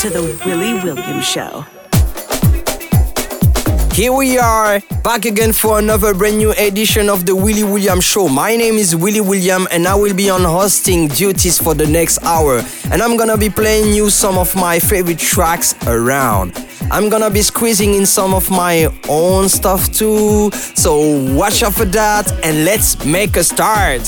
To the Willy Williams Show. Here we are, back again for another brand new edition of the Willy William Show. My name is Willy William and I will be on hosting duties for the next hour. And I'm gonna be playing you some of my favorite tracks around. I'm gonna be squeezing in some of my own stuff too. So watch out for that and let's make a start.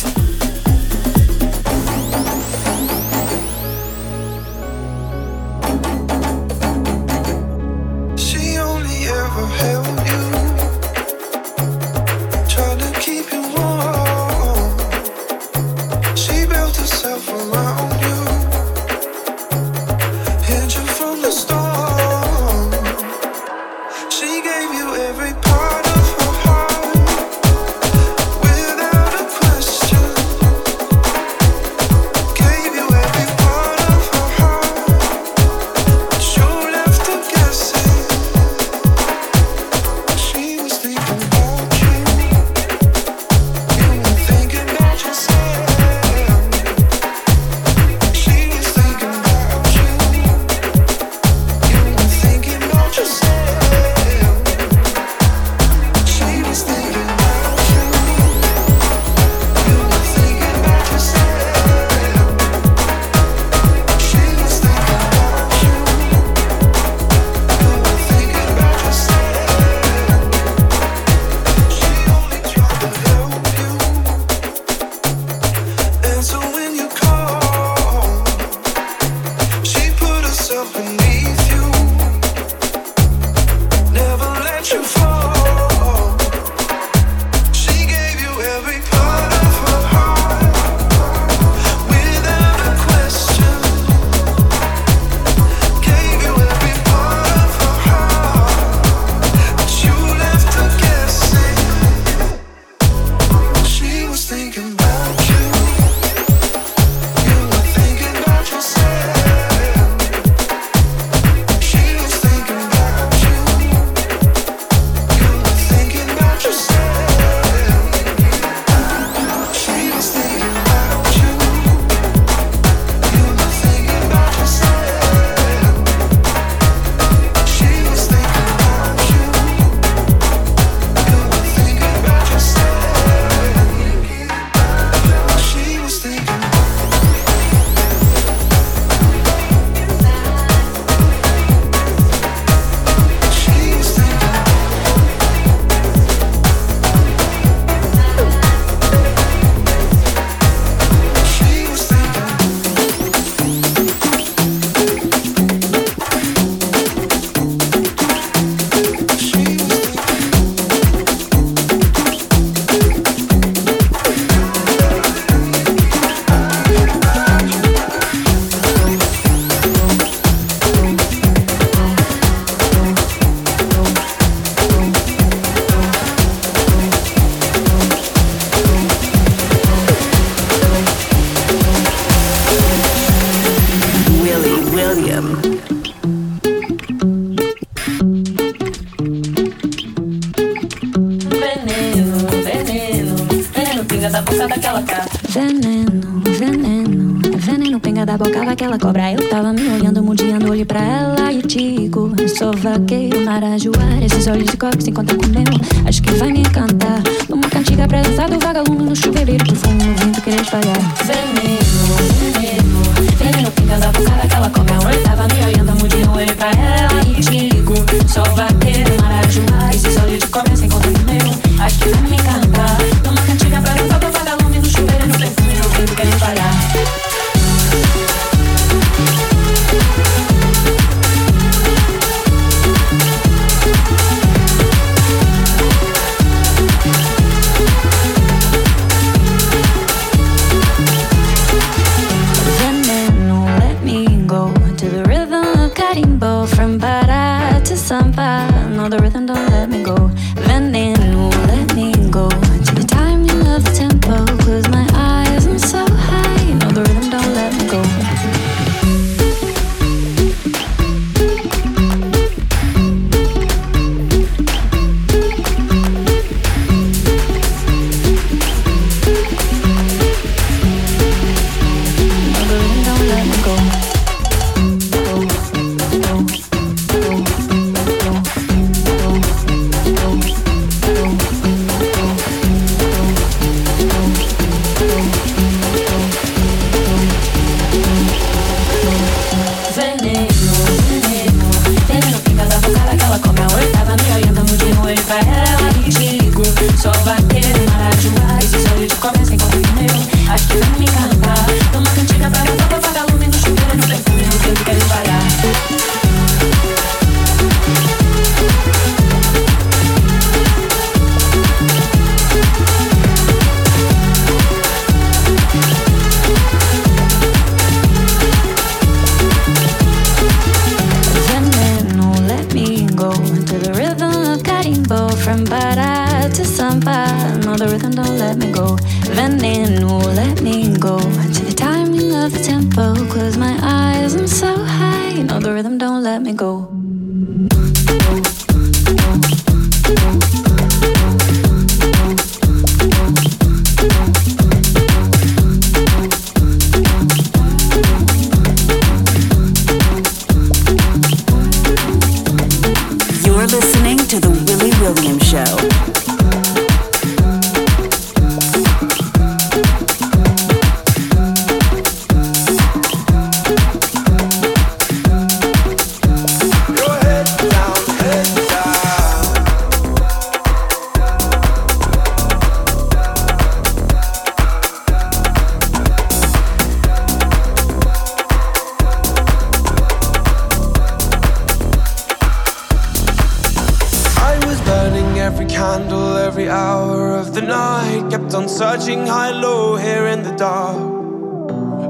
every candle, every hour of the night. Kept on searching high, low, here in the dark.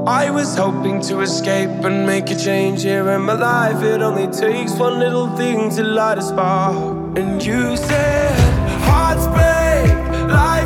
I was hoping to escape and make a change here in my life. It only takes one little thing to light a spark. And you said, Hearts break, life.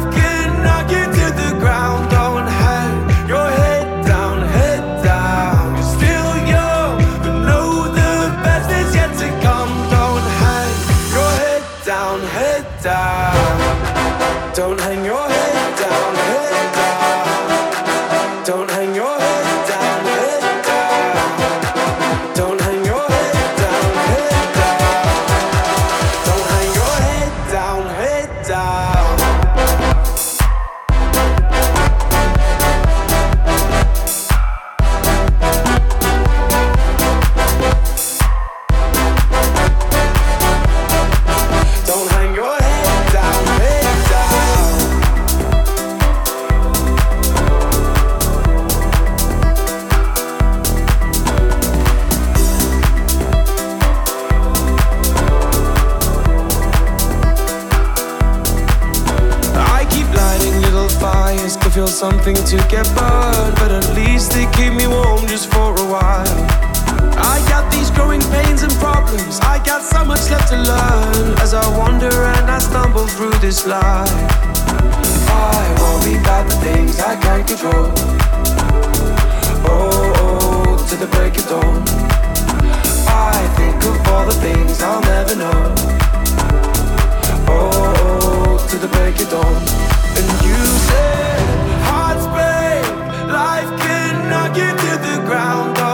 knock you to the ground.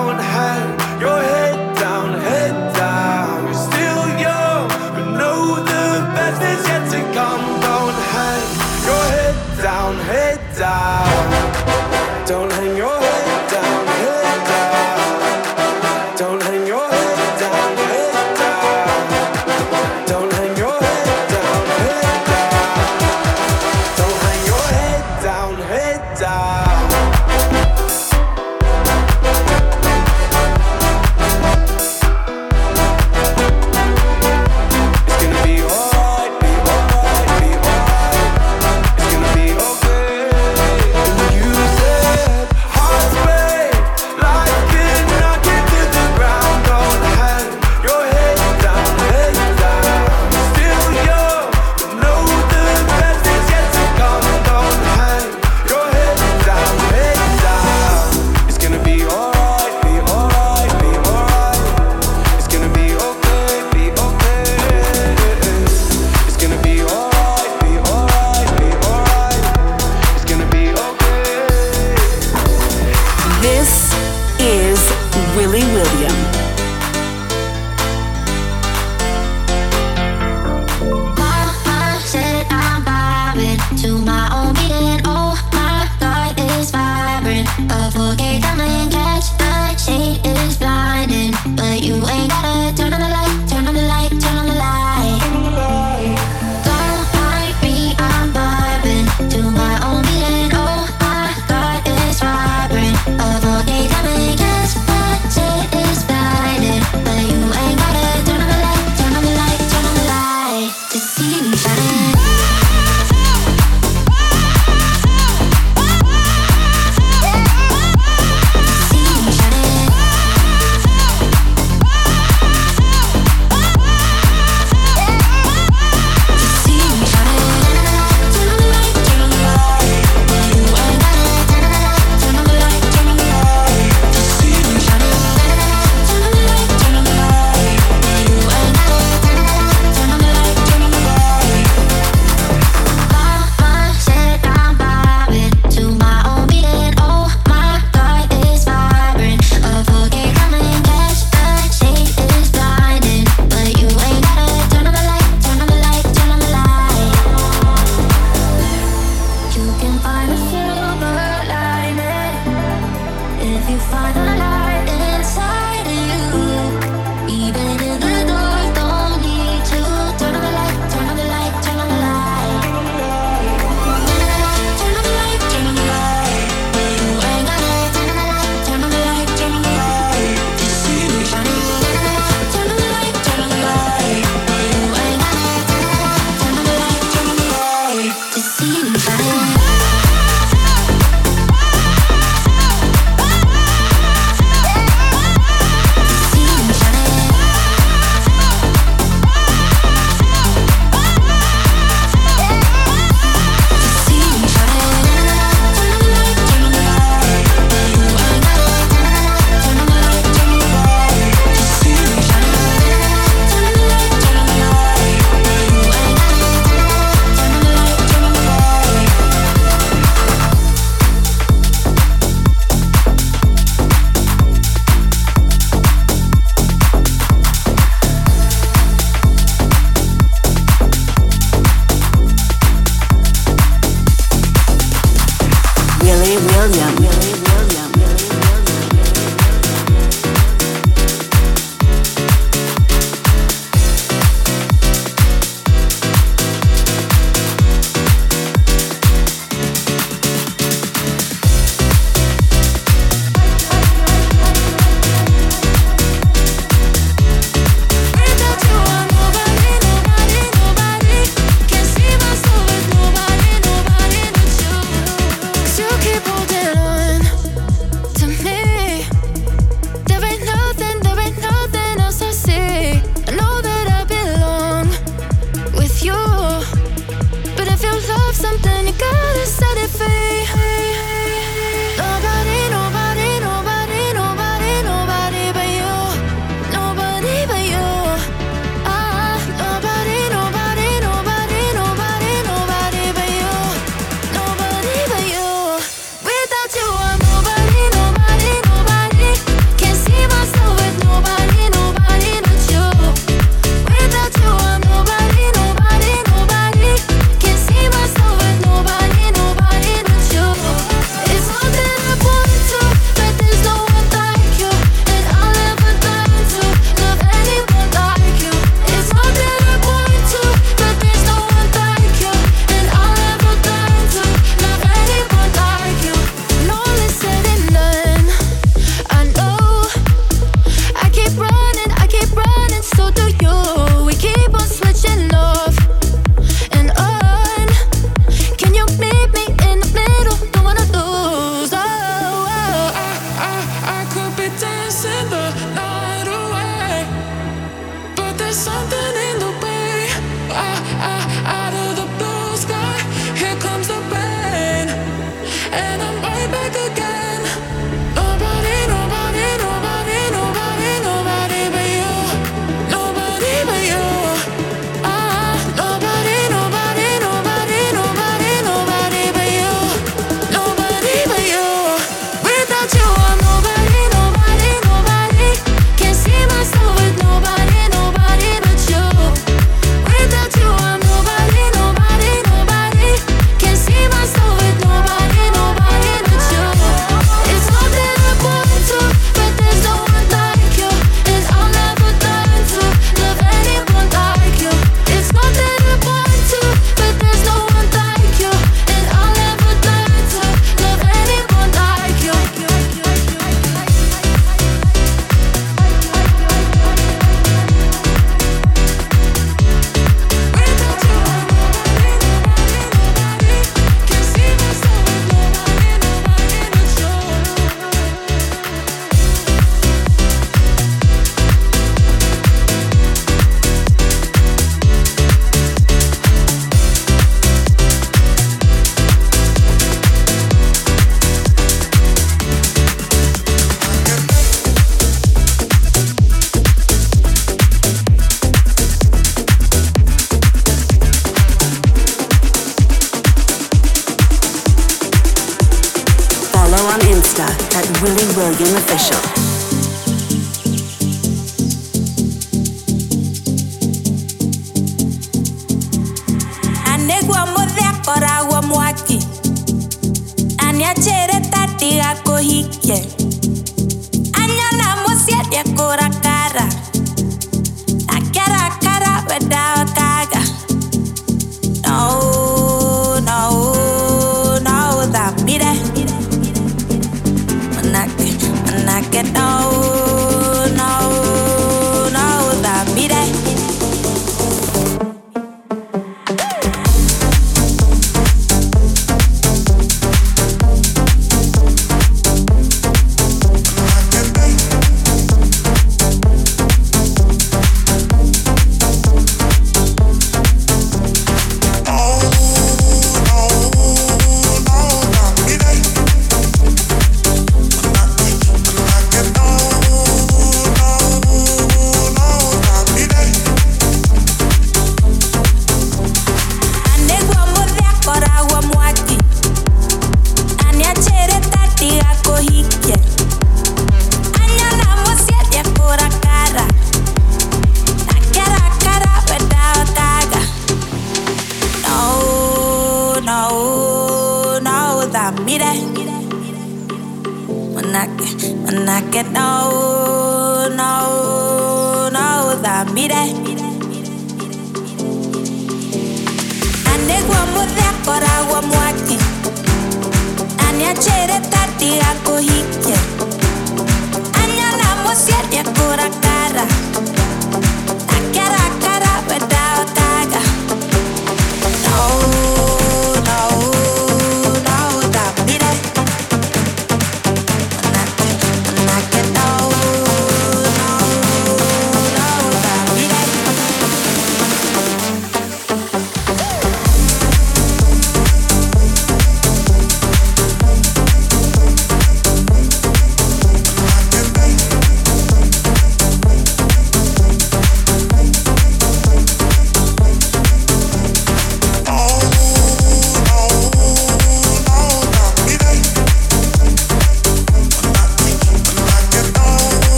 At Willy William Official.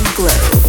Across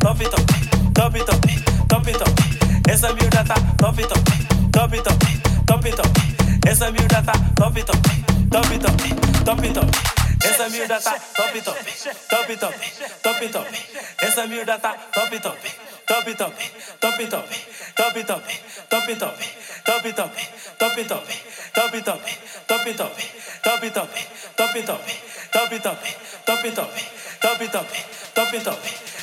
top it up, top it up, top it up. Esa miudata, top it up, top it up, top it up. Esa miudata, top it up, top it up, top it up. Esa miudata, top it up, top it up, top it up. Esa miudata, top it up, top it up, top it up, top it up, top it up, top it up, top it up, top it up, top it up, top it up, top it up, top it up, top it up, top it up, top it up, top it up,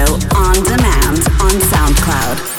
Show on demand on SoundCloud.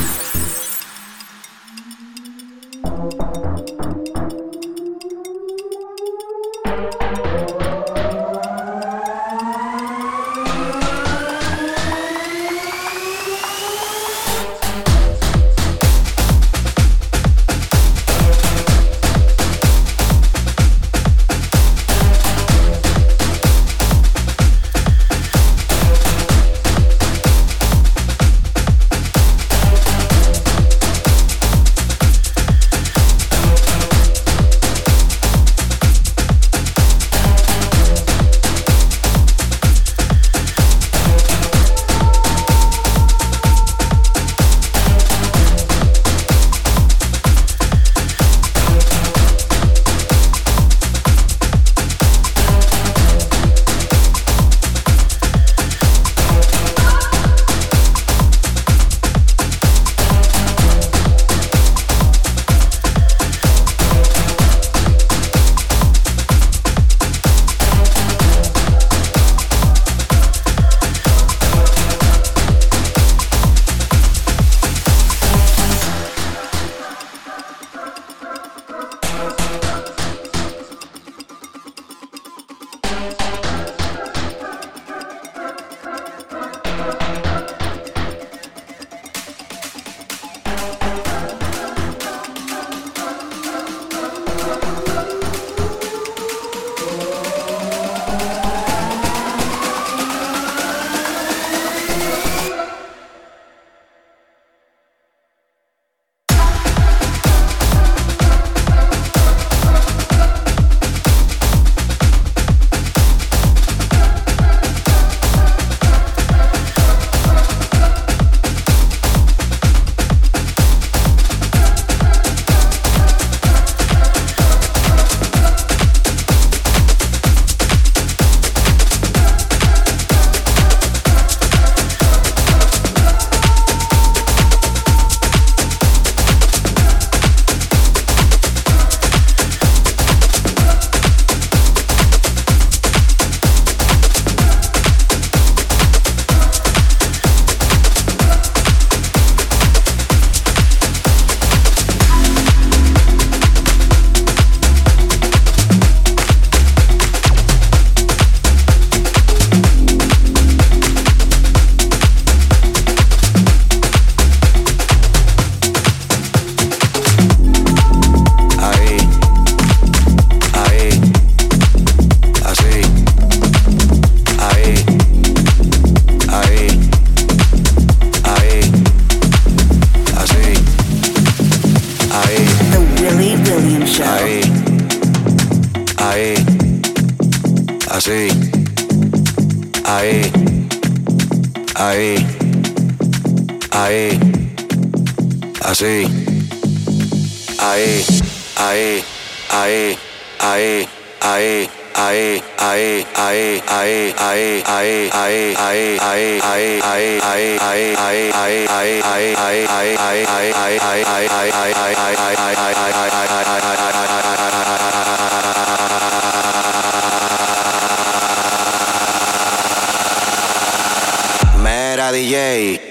Mera DJ,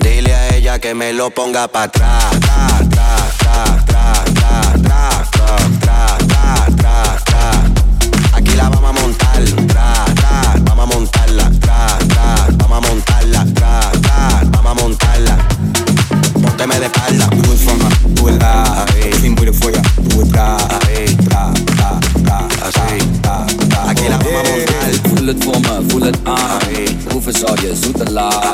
dile a ella que me lo ponga para atrás. Aquí la vamos a montar, vamos a montarla, vamos a montarla. Pónteme de espalda. Do it for me, do it live. Team with it for ya, do it tra, tra, tra, tra, así. Aquí la vamos a montar. Voel het voor me, voel het aan. Proeven zal je zoete laag,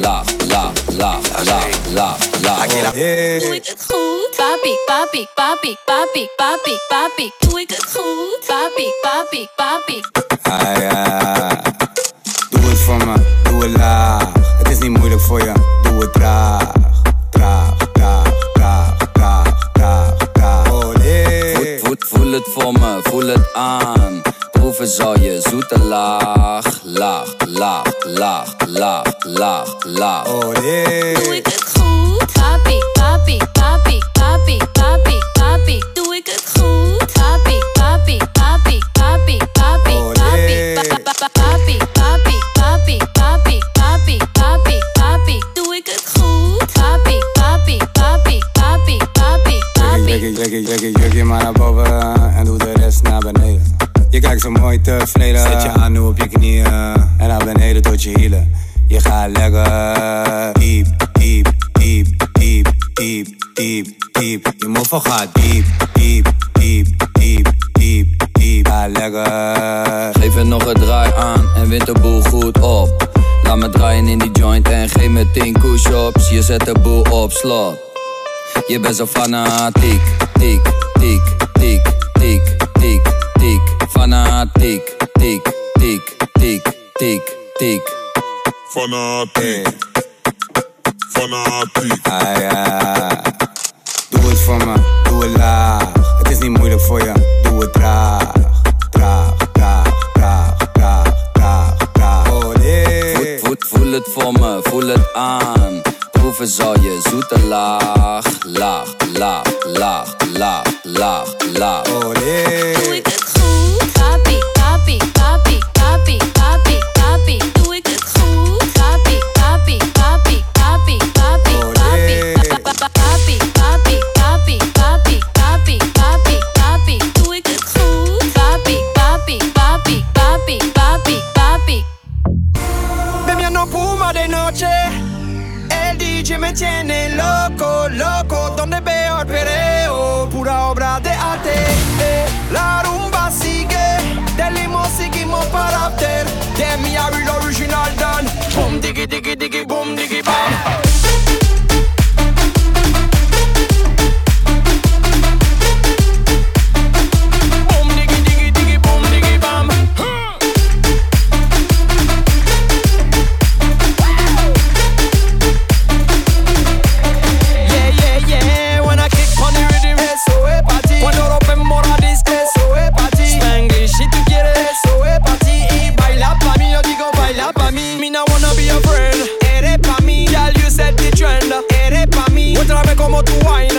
laag, laag, laag, laag, laag, laag. Doe ik het goed? Papi, papi, papi, papi, papi, papi. Doe ik het goed? Papi, papi, papi. Ah, ja. Doe het voor me, doe het laag. Het is niet moeilijk voor je, doe het traag. Traag, traag, traag, traag, traag, traag. Oh, nee. Voel, voel, voel het voor me, voel het aan. Proeven zal je zoete laag, laag, laag, laag, laag, laag, laag. Oh, nee. Doe ik het goed? Papi, papi, papi, je, trek je, trek je maar naar boven en doe de rest naar beneden. Je kijkt zo mooi tevreden. Zet je aan nu op je knieën en naar beneden tot je hielen. Je gaat lekker diep, diep, diep, diep, diep, diep, diep. Je moffel gaat diep, diep, diep, diep, diep, diep. Ga lekker. Geef er nog een draai aan en wint de boel goed op. Laat me draaien in die joint en geef me 10 push-ups. Je zet de boel op slot. Je bent zo fanatiek, tik, tik, tik, tik, tik, tik. Fanatiek, tik, tik, tik, tik, tik. Fanatiek. Fanatiek. Ah, ja. Doe het voor me, doe het laag. Het is niet moeilijk voor je, doe het traag. Traag, traag, traag, traag, traag, traag. Oh nee. Voel, voel, voel het voor me, voel het aan. Proeven zal je zoete laag, laag, laag, laag, laag, laag, laag. Oh nee. Doe ik het goed? DJ me tiene loco, loco. Donde veo el pereo, pura obra de arte. eh. La rumba sigue, del limo seguimos para after. De mi original done. Boom, diggy, diggy, diggy, boom, diggy, bam. more to wine.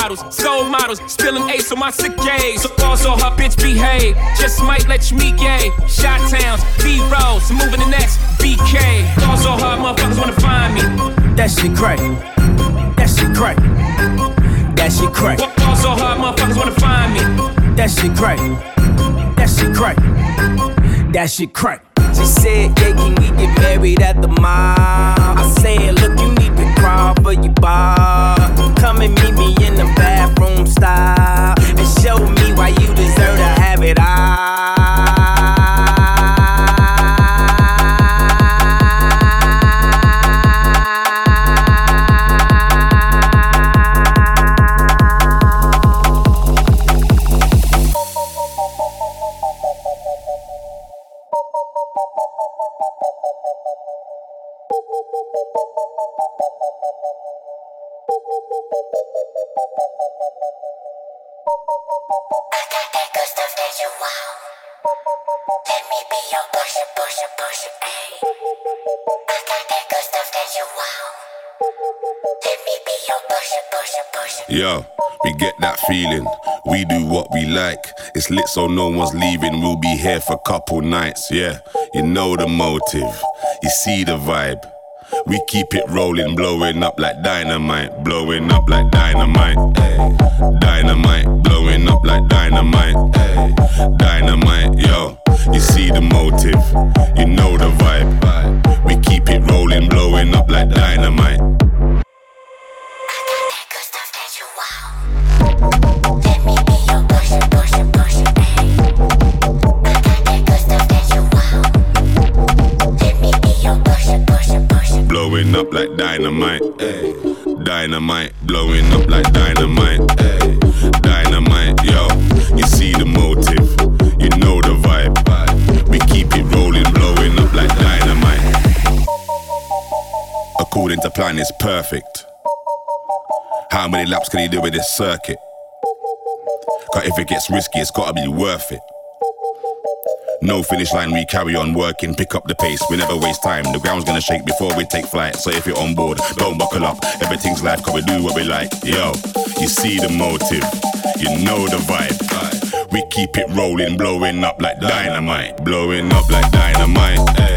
Gold bottles, soul models, spilling ace on my sick days. So ball so hard, bitch, behave. Just might let you meet gay. Shot towns, B rolls, moving the next BK. Ball so hard, motherfuckers wanna find me. That shit crack. That shit crack. That shit crack. Ball so hard, motherfuckers wanna find me. That shit crack. That shit crack. That shit crack. She said, yeah, can we get married at the mall? I said, look, you need to crawl for your bar. Come and meet me in the bathroom style. And show me why you It's lit so no one's leaving. We'll be here for a couple nights. Yeah, you know the motive. You see the vibe. We keep it rolling, blowing up like dynamite, blowing up like dynamite. Dynamite, blowing up like dynamite. Dynamite, yo. You see the motive, you know the vibe. We keep it rolling, blowing up like dynamite. Blowing up like dynamite, ay. Dynamite, blowing up like dynamite, ay. Dynamite, yo. You see the motive, you know the vibe. We keep it rolling, blowing up like dynamite. According to plan, it's perfect. How many laps can he do with this circuit? Cause if it gets risky, it's gotta be worth it. No finish line, we carry on working, pick up the pace, we never waste time. The ground's gonna shake before we take flight. So if you're on board, don't buckle up. Everything's life, cause we do what we like. Yo, you see the motive, you know the vibe. We keep it rolling, blowing up like dynamite. Blowing up like dynamite. ay.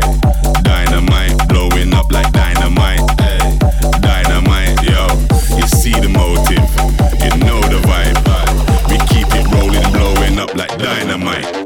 Dynamite, blowing up like dynamite. ay. Dynamite, yo. You see the motive, you know the vibe. We keep it rolling, blowing up like dynamite.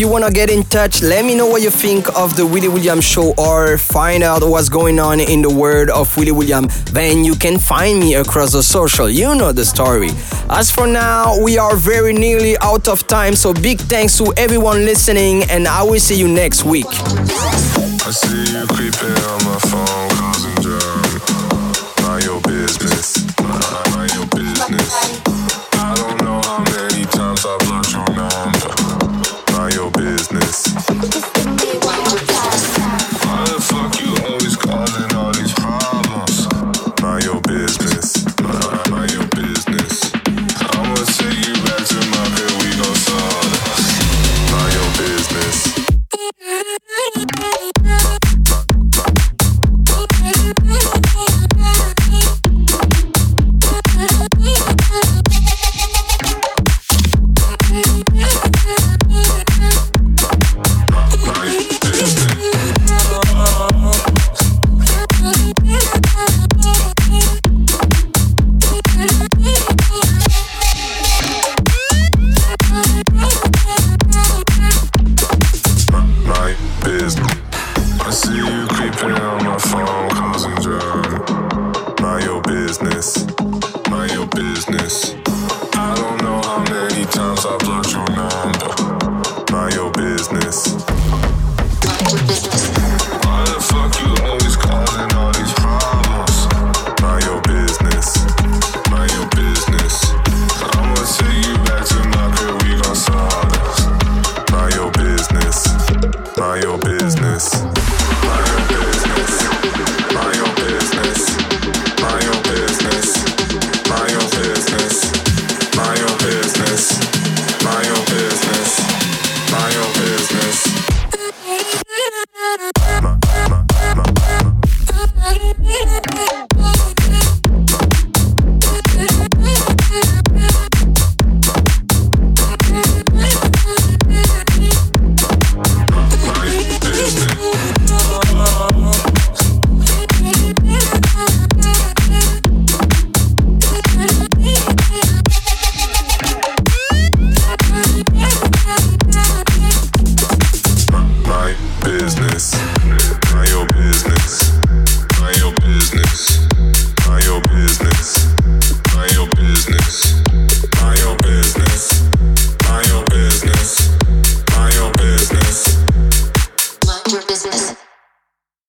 You wanna get in touch, let me know what you think of the Willy William show or find out what's going on in the world of Willy William, then you can find me across the social. You know the story. As for now, we are very nearly out of time, so big thanks to everyone listening, and I will see you next week.